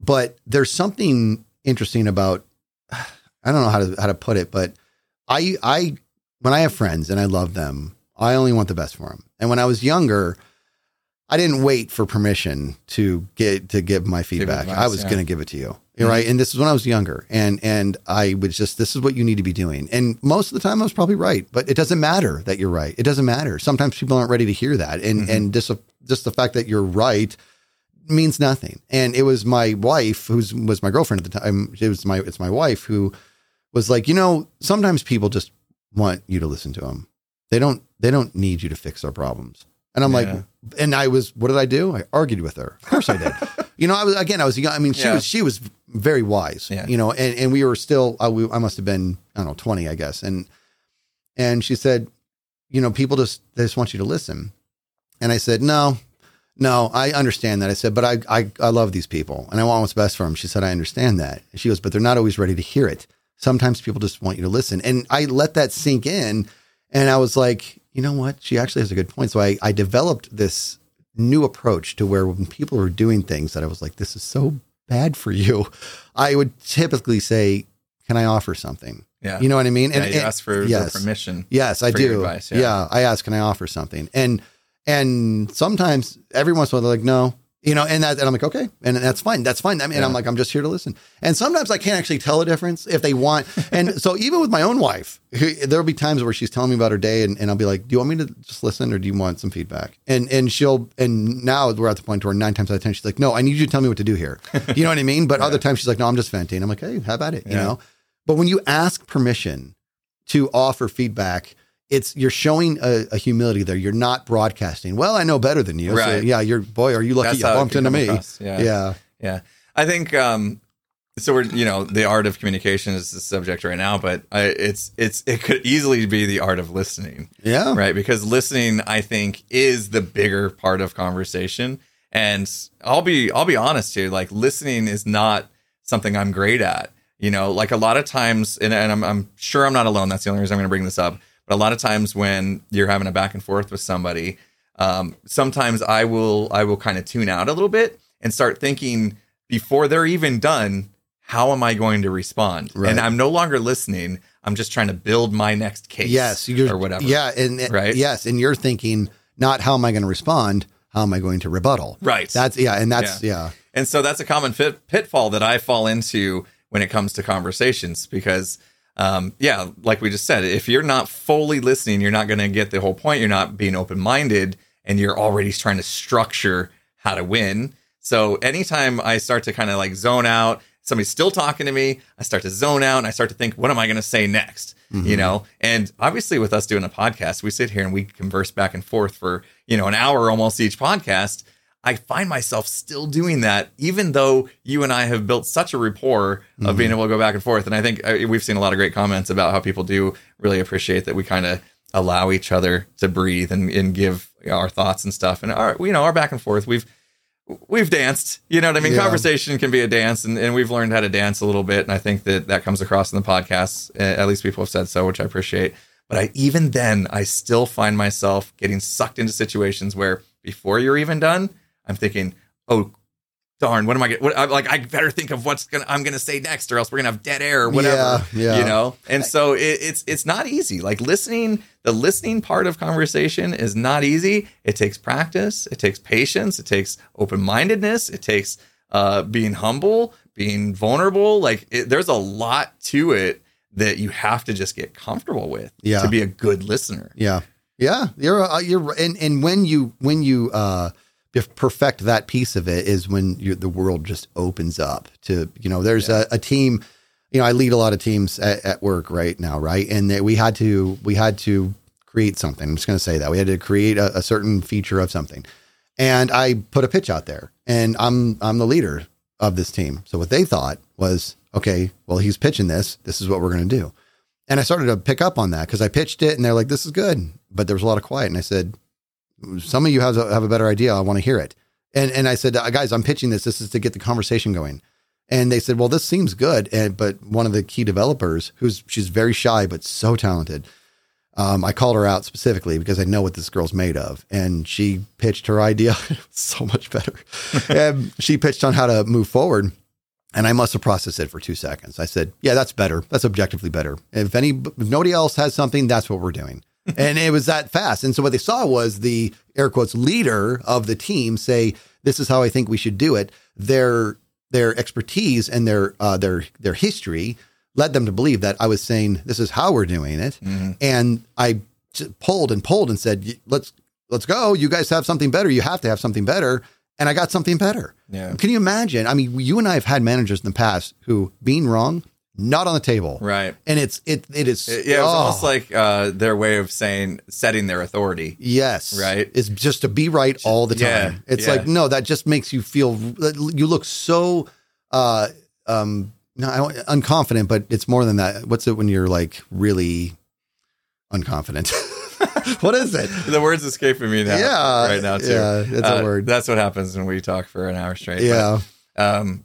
But there's something interesting about I don't know how to how to put it, but I I when I have friends and I love them, I only want the best for them. And when I was younger, I didn't wait for permission to get to give my feedback. advice, I was yeah. going to give it to you. You're mm-hmm. Right. And this is when I was younger. And and I was just this is what you need to be doing. And most of the time I was probably right, but it doesn't matter that you're right. It doesn't matter. Sometimes people aren't ready to hear that. And mm-hmm. and just just the fact that you're right means nothing. And it was my wife, who's was my girlfriend at the time. It was my it's my wife who was like, you know, sometimes people just want you to listen to them. They don't they don't need you to fix their problems. And I'm Yeah. like, and I was, what did I do? I argued with her. Of course I did. (laughs) you know, I was again, I was young. I mean, she Yeah. was she was very wise. Yeah. You know, and and we were still. Uh, we, I must have been I don't know twenty, I guess. And and she said, you know, people just they just want you to listen. And I said, no, no, I understand that. I said, but I, I, I love these people and I want what's best for them. She said, I understand that. She goes, but they're not always ready to hear it. Sometimes people just want you to listen. And I let that sink in. And I was like, you know what? She actually has a good point. So I, I developed this new approach to where when people were doing things that I was like, this is so bad for you, I would typically say, can I offer something? Yeah. You know what I mean? yeah, you ask for yes. permission. Yes, I do. advice, yeah. yeah. I ask, can I offer something? And and sometimes every once in a while they're like, no. You know, and that and I'm like, okay, and that's fine. That's fine. I mean, Yeah. I'm like, I'm just here to listen. And sometimes I can't actually tell a difference if they want. And so even with my own wife, there'll be times where she's telling me about her day, and, and I'll be like, do you want me to just listen, or do you want some feedback? And and she'll and now we're at the point where nine times out of ten she's like, no, I need you to tell me what to do here. You know what I mean? But (laughs) other times she's like, no, I'm just venting. I'm like, hey, how about it? You know. But when you ask permission to offer feedback, it's you're showing a, a humility there. You're not broadcasting. Well, I know better than you. So, Right. yeah, you're boy. Are you lucky That's you bumped into me? across, yeah. yeah, Yeah. I think um so we're you know the art of communication is the subject right now, but I, it's it's it could easily be the art of listening, yeah. right? Because listening, I think, is the bigger part of conversation. And I'll be I'll be honest here, like listening is not something I'm great at. You know, like a lot of times, and, and I'm I'm sure I'm not alone. That's the only reason I'm going to bring this up. But a lot of times when you're having a back and forth with somebody, um, sometimes I will I will kind of tune out a little bit and start thinking before they're even done, how am I going to respond? Right. And I'm no longer listening. I'm just trying to build my next case, Yes, or whatever. Yeah, and Right? Yes, and you're thinking not how am I going to respond? How am I going to rebuttal? Right. That's yeah, and that's yeah. And so that's a common fit, pitfall that I fall into when it comes to conversations because, um, yeah, like we just said, if you're not fully listening, you're not going to get the whole point. You're not being open minded and you're already trying to structure how to win. So anytime I start to kind of like zone out, somebody's still talking to me, I start to zone out and I start to think, what am I going to say next? You know, and obviously with us doing a podcast, we sit here and we converse back and forth for, you know, an hour almost each podcast. I find myself still doing that, even though you and I have built such a rapport of being able to go back and forth. And I think uh, we've seen a lot of great comments about how people do really appreciate that we kind of allow each other to breathe and, and give our thoughts and stuff. And our, you know, our back and forth, we've, we've danced, you know what I mean? Yeah. Conversation can be a dance and, and we've learned how to dance a little bit. And I think that that comes across in the podcast. At least people have said so, which I appreciate. But I, even then, I still find myself getting sucked into situations where before you're even done, I'm thinking, oh, darn, what am I going to, like, I better think of what's going to, I'm going to say next or else we're going to have dead air or whatever, Yeah, yeah. you know? And so it, it's, it's not easy. Like listening, the listening part of conversation is not easy. It takes practice. It takes patience. It takes open mindedness. It takes, uh, being humble, being vulnerable. Like it, there's a lot to it that you have to just get comfortable with Yeah. to be a good listener. Yeah. Yeah, you're uh, you're and and when you when you uh perfect that piece of it is when you, the world just opens up to you know there's yeah. a, a, team you know I lead a lot of teams at, at work right now right? And they, we had to we had to create something. I'm just going to say that. We had to create a, a certain feature of something. And I put a pitch out there and I'm I'm the leader of this team. So what they thought was okay well he's pitching this. This is what we're going to do. And I started to pick up on that because I pitched it and they're like this is good. But there was a lot of quiet and I said some of you have a, have a better idea. I want to hear it. And and I said, uh, guys, I'm pitching this. This is to get the conversation going. And they said, well, this seems good. And but one of the key developers, who's she's very shy but so talented, um, I called her out specifically because I know what this girl's made of, and she pitched her idea (laughs) so much better. (laughs) and she pitched on how to move forward. And I must have processed it for two seconds. I said, "Yeah, that's better. That's objectively better. If any, if nobody else has something, that's what we're doing." And it was that fast. And so what they saw was the air quotes leader of the team say, "This is how I think we should do it." Their their expertise and their uh, their their history led them to believe that I was saying this is how we're doing it. Mm-hmm. And I pulled and pulled and said, "Let's let's go. You guys have something better. You have to have something better." And I got something better. Yeah. Can you imagine? I mean, you and I have had managers in the past who being wrong not on the table. Right. And it's it it is it, yeah, it was oh. almost like uh, their way of saying setting their authority. Yes. Right. It's just to be right all the time. Yeah, it's yeah. like no, that just makes you feel you look so uh um no, unconfident, but it's more than that. What's it when you're like really unconfident? (laughs) what is it? The word's escaping me now. Yeah, right now too. Yeah, it's uh, a word. That's what happens when we talk for an hour straight. Yeah. But, um,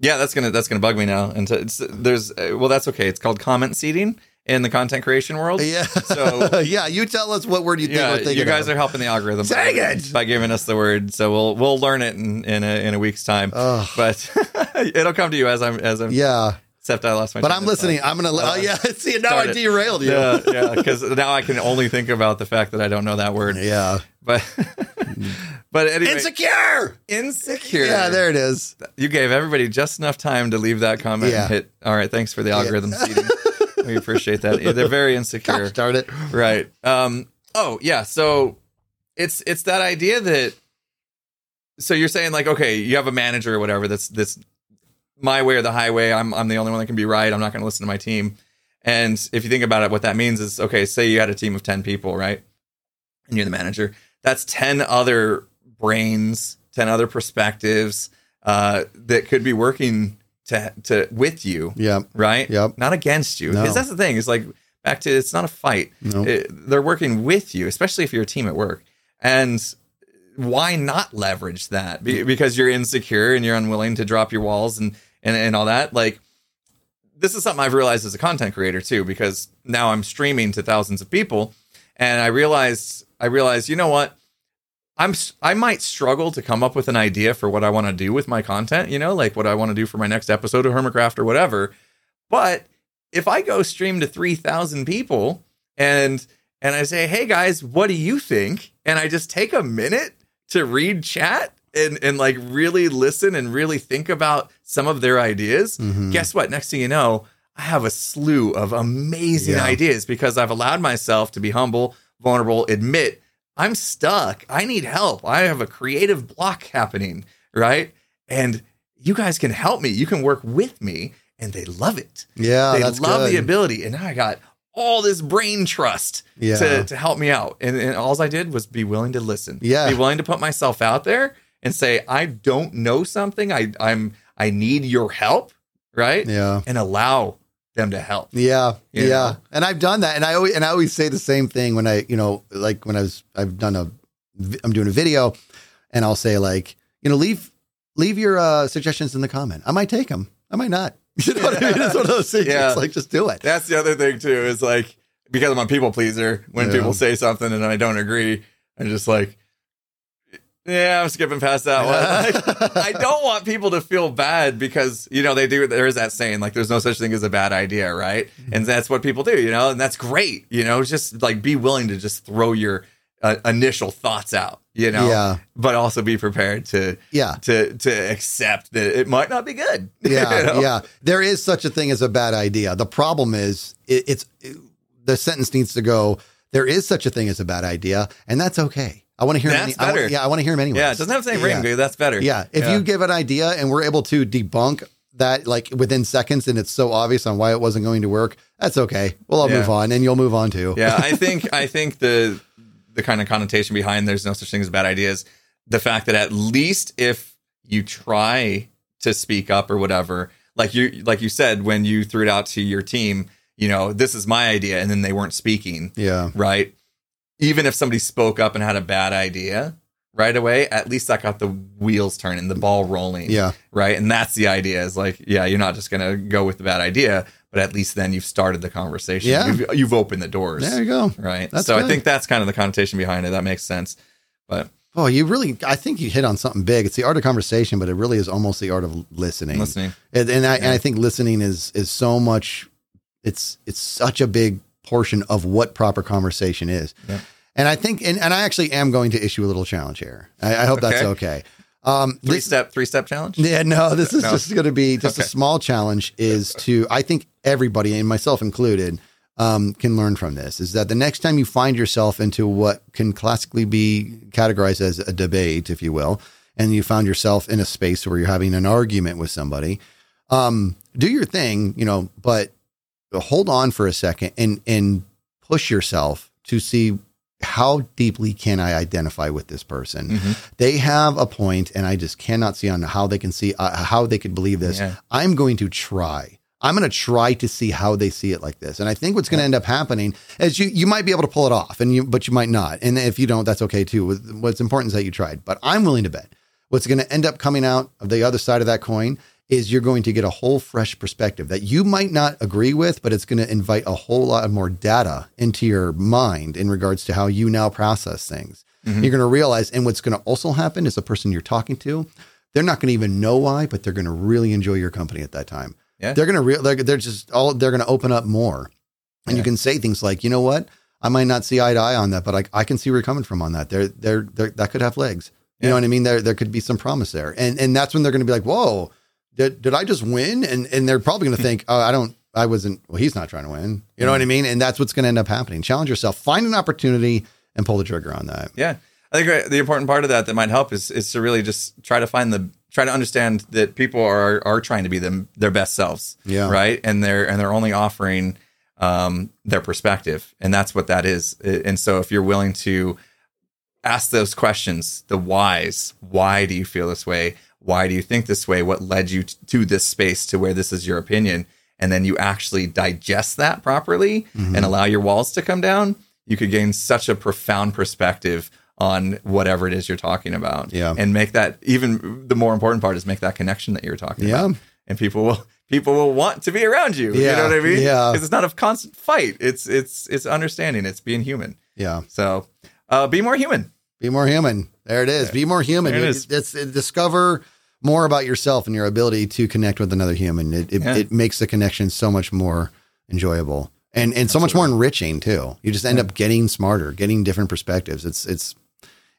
yeah, that's gonna that's gonna bug me now. And there's uh, well, that's okay. It's called comment seeding in the content creation world. Yeah. So (laughs) yeah, you tell us what word you think yeah, we're thinking. You guys of. are helping the algorithm. Dang it! By giving us the word, so we'll we'll learn it in in a, in a week's time. Ugh. But (laughs) it'll come to you as I'm as I'm. Yeah. Except I lost my. But I'm listening. I'm gonna. Uh, oh yeah. (laughs) See, now I derailed you. Yeah, yeah. Because now I can only think about the fact that I don't know that word. (laughs) Yeah. But. (laughs) but anyway, insecure, insecure. Yeah, there it is. You gave everybody just enough time to leave that comment yeah. and hit. All right, thanks for the algorithm yeah. seeding. we appreciate that. They're very insecure. Start it right. Um. Oh yeah. So it's it's that idea that. So you're saying like, okay, you have a manager or whatever that's that's my way or the highway. I'm I'm the only one that can be right. I'm not going to listen to my team. And if you think about it, what that means is okay. Say you had a team of ten people, right? And you're the manager. That's ten other brains, ten other perspectives uh, that could be working to to with you. Yeah. Right. Yep. Not against you. Because no. that's the thing. It's like back to it's not a fight. Nope. It, they're working with you, especially if you're a team at work. And why not leverage that? Be, because you're insecure and you're unwilling to drop your walls and and and all that. Like this is something I've realized as a content creator too, because now I'm streaming to thousands of people, and I realized I realized you know what I'm I might struggle to come up with an idea for what I want to do with my content, you know, like what I want to do for my next episode of Hermitcraft or whatever. But if I go stream to 3,000 people and and I say, "Hey guys, what do you think?" and I just take a minute to read chat and and like really listen and really think about some of their ideas, mm-hmm. guess what? Next thing you know, I have a slew of amazing yeah. ideas because I've allowed myself to be humble, vulnerable, admit I'm stuck. I need help. I have a creative block happening, right? And you guys can help me. You can work with me. And they love it. Yeah. They love good. the ability. And now I got all this brain trust yeah. to, to help me out. And, and all I did was be willing to listen. Yeah. Be willing to put myself out there and say, I don't know something. I I'm I need your help. Right. Yeah. And allow them to help. Yeah, yeah. Know? And I've done that, and I always and I always say the same thing when I, you know, like when I was I've done a I'm doing a video, and I'll say like, you know, leave leave your uh, suggestions in the comment. I might take them. I might not. (laughs) You know what I mean? It's one of those things. Yeah. It's like just do it. That's the other thing too. Is like because I'm a people pleaser. When yeah. people say something and I don't agree, I'm just like, yeah, I'm skipping past that one. (laughs) I don't want people to feel bad because, you know, they do, there is that saying, like, there's no such thing as a bad idea, right? Mm-hmm. And that's what people do, you know, and that's great, you know, just like be willing to just throw your uh, initial thoughts out, you know, yeah. but also be prepared to, yeah, to, to accept that it might not be good. (laughs) Yeah. you know? Yeah. There is such a thing as a bad idea. The problem is it, it's, it, the sentence needs to go, there is such a thing as a bad idea, and that's okay. I want to hear. That's him any- I wa- yeah, I want to hear him anyway. Yeah, it doesn't have the same ring, Yeah. but that's better. Yeah. If you give an idea and we're able to debunk that like within seconds and it's so obvious on why it wasn't going to work, that's okay. Well, I'll Yeah. move on and you'll move on too. yeah, I (laughs) think I think the the kind of connotation behind there's no such thing as bad ideas. The fact that at least if you try to speak up or whatever, like you like you said when you threw it out to your team, you know, this is my idea, and then they weren't speaking, Yeah. right? Even if somebody spoke up and had a bad idea right away, at least I got the wheels turning, the ball rolling. Yeah. Right. And that's the idea is like, yeah, you're not just going to go with the bad idea, but at least then you've started the conversation. Yeah. You've, you've opened the doors. There you go. Right. That's so I think that's kind of the connotation behind it. That makes sense. But Oh, you really, I think you hit on something big. It's the art of conversation, but it really is almost the art of listening. listening. And, and I, and I think listening is, is so much, it's, it's such a big portion of what proper conversation is. Yeah. And I think, and, and I actually am going to issue a little challenge here. I, I hope that's okay. Um, Three this- step, three step challenge. Yeah, no, this is No. just going to be just a small challenge. Is to I think everybody and myself included um, can learn from this. Is that the next time you find yourself into what can classically be categorized as a debate, if you will, and you found yourself in a space where you're having an argument with somebody, um, do your thing, you know, but hold on for a second and and push yourself to see how deeply can I identify with this person. Mhm. they have a point and i just cannot see on how they can see uh, how they could believe this. Yeah. i'm going to try. I'm going to try to see how they see it like this. And i think what's going to end up happening is you you might be able to pull it off and you but you might not. And if you don't that's okay too. What's important is that you tried but i'm willing to bet what's going to end up coming out of the other side of that coin is you're going to get a whole fresh perspective that you might not agree with, but it's going to invite a whole lot more data into your mind in regards to how you now process things. Mhm. You're going to realize, and what's going to also happen is the person you're talking to, they're not going to even know why, but they're going to really enjoy your company at that time. Yeah. They're going to, re- they're, they're just all, they're going to open up more. And you can say things like, you know what? I might not see eye to eye on that, but I, I can see where you're coming from on that. They're, they're, that could have legs. You Yeah. know what I mean? There, there could be some promise there. And, and that's when they're going to be like, whoa, did, did I just win? And, and they're probably going to think, oh, I don't, I wasn't, well, he's not trying to win. You know what I mean? And that's what's going to end up happening. Challenge yourself, find an opportunity and pull the trigger on that. Yeah. I think the important part of that that might help is is to really just try to find the try to understand that people are are trying to be them their best selves. Yeah. Right. And they're and they're only offering um their perspective. And that's what that is. And so if you're willing to ask those questions, the whys, why do you feel this way? Why do you think this way? What led you to this space to where this is your opinion? And then you actually digest that properly Mm-hmm. and allow your walls to come down, you could gain such a profound perspective on whatever it is you're talking about. Yeah. And make that even the more important part is make that connection that you're talking Yeah. about. And people will people will want to be around you. You Yeah. know what I mean? Yeah. Because it's not a constant fight. It's it's it's understanding. It's being human. Yeah. So uh, be more human. Be more human. There it is. Be more human. It You- It's, it- discover more about yourself and your ability to connect with another human. It, it, Yeah. it makes the connection so much more enjoyable and, and so much more enriching too. You just end up getting smarter, getting different perspectives. It's, it's,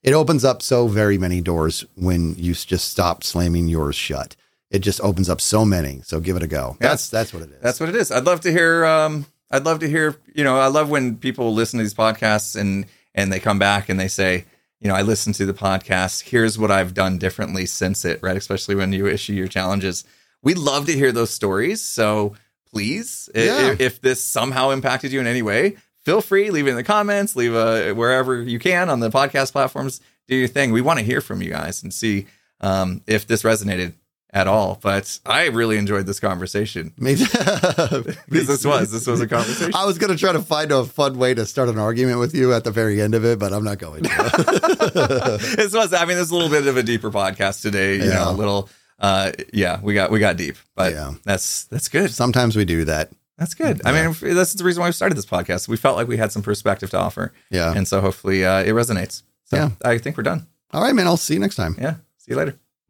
it opens up so very many doors when you just stop slamming yours shut. It just opens up so many. So give it a go. Yeah. That's, that's what it is. That's what it is. I'd love to hear. Um, I'd love to hear. You know, I love when people listen to these podcasts and and they come back and they say, you know, I listened to the podcast. Here's what I've done differently since it. Right, especially when you issue your challenges. We love to hear those stories. So please, Yeah. if, if this somehow impacted you in any way, feel free leave it in the comments. Leave a wherever you can on the podcast platforms. Do your thing. We want to hear from you guys and see um, if this resonated at all. But I really enjoyed this conversation. (laughs) Because (laughs) this was this was a conversation. I was going to try to find a fun way to start an argument with you at the very end of it, but I'm not going to. (laughs) this was. I mean, this is a little bit of a deeper podcast today. You Yeah. know, a little. Uh, yeah, we got we got deep, but Yeah. that's that's good. Sometimes we do that. That's good. I mean, that's the reason why we started this podcast. We felt like we had some perspective to offer, Yeah. and so hopefully uh, it resonates. So Yeah. I think we're done. All right, man. I'll see you next time. Yeah. See you later.